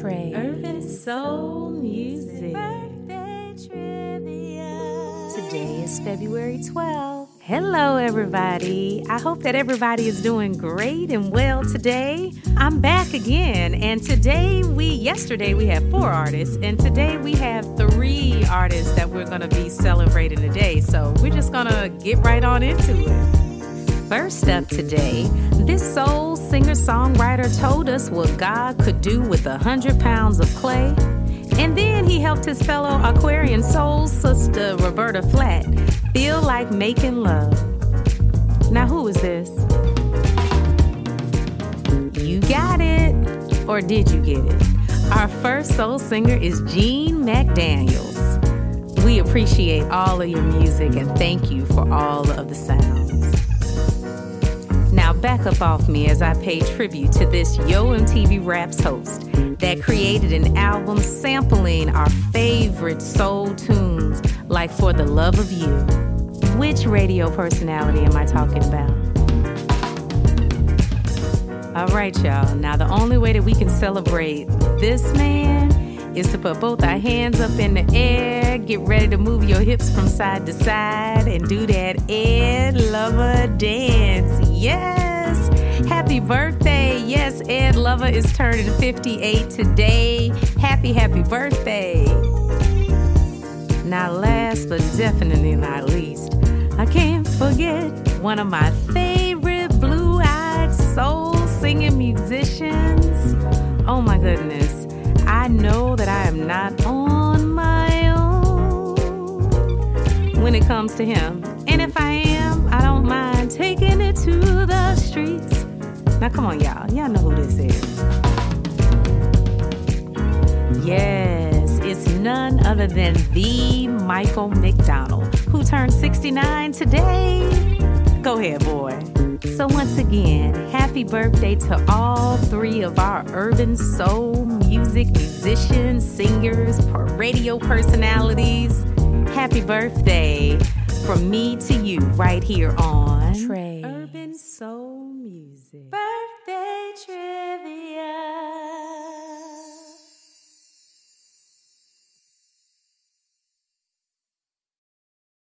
Trey. Urban Soul Music. Birthday trivia. Today is February 12th. Hello, everybody. I hope that everybody is doing great and well today. I'm back again, and today we, yesterday we had four artists, and today we have three artists that we're going to be celebrating today. So we're just going to get right on into it. First up today, this soul singer songwriter told us what God could do with a hundred pounds of clay. And then he helped his fellow Aquarian soul sister Roberta Flack feel like making love. Now, who is this? You got it, or did you get it? Our first soul singer is Gene McDaniels. We appreciate all of your music and thank you for all of the sounds. Back up off me as I pay tribute to this Yo MTV Raps host that created an album sampling our favorite soul tunes like For the Love of You. Which radio personality am I talking about? All right, y'all. Now, the only way that we can celebrate this man is to put both our hands up in the air, get ready to move your hips from side to side, and do that Ed birthday! Yes, Ed Lover is turning 58 today. Happy, happy birthday! Now, last but definitely not least, I can't forget one of my favorite blue eyed soul singing musicians. Oh my goodness. I know that I am not on my own when it comes to him. And if I am, Now, come on, y'all. Y'all know who this is. Yes, it's none other than the Michael McDonald, who turned 69 today. Go ahead, boy. So, once again, happy birthday to all three of our urban soul music musicians, singers, radio personalities. Happy birthday from me to you right here on Trey. Music. Birthday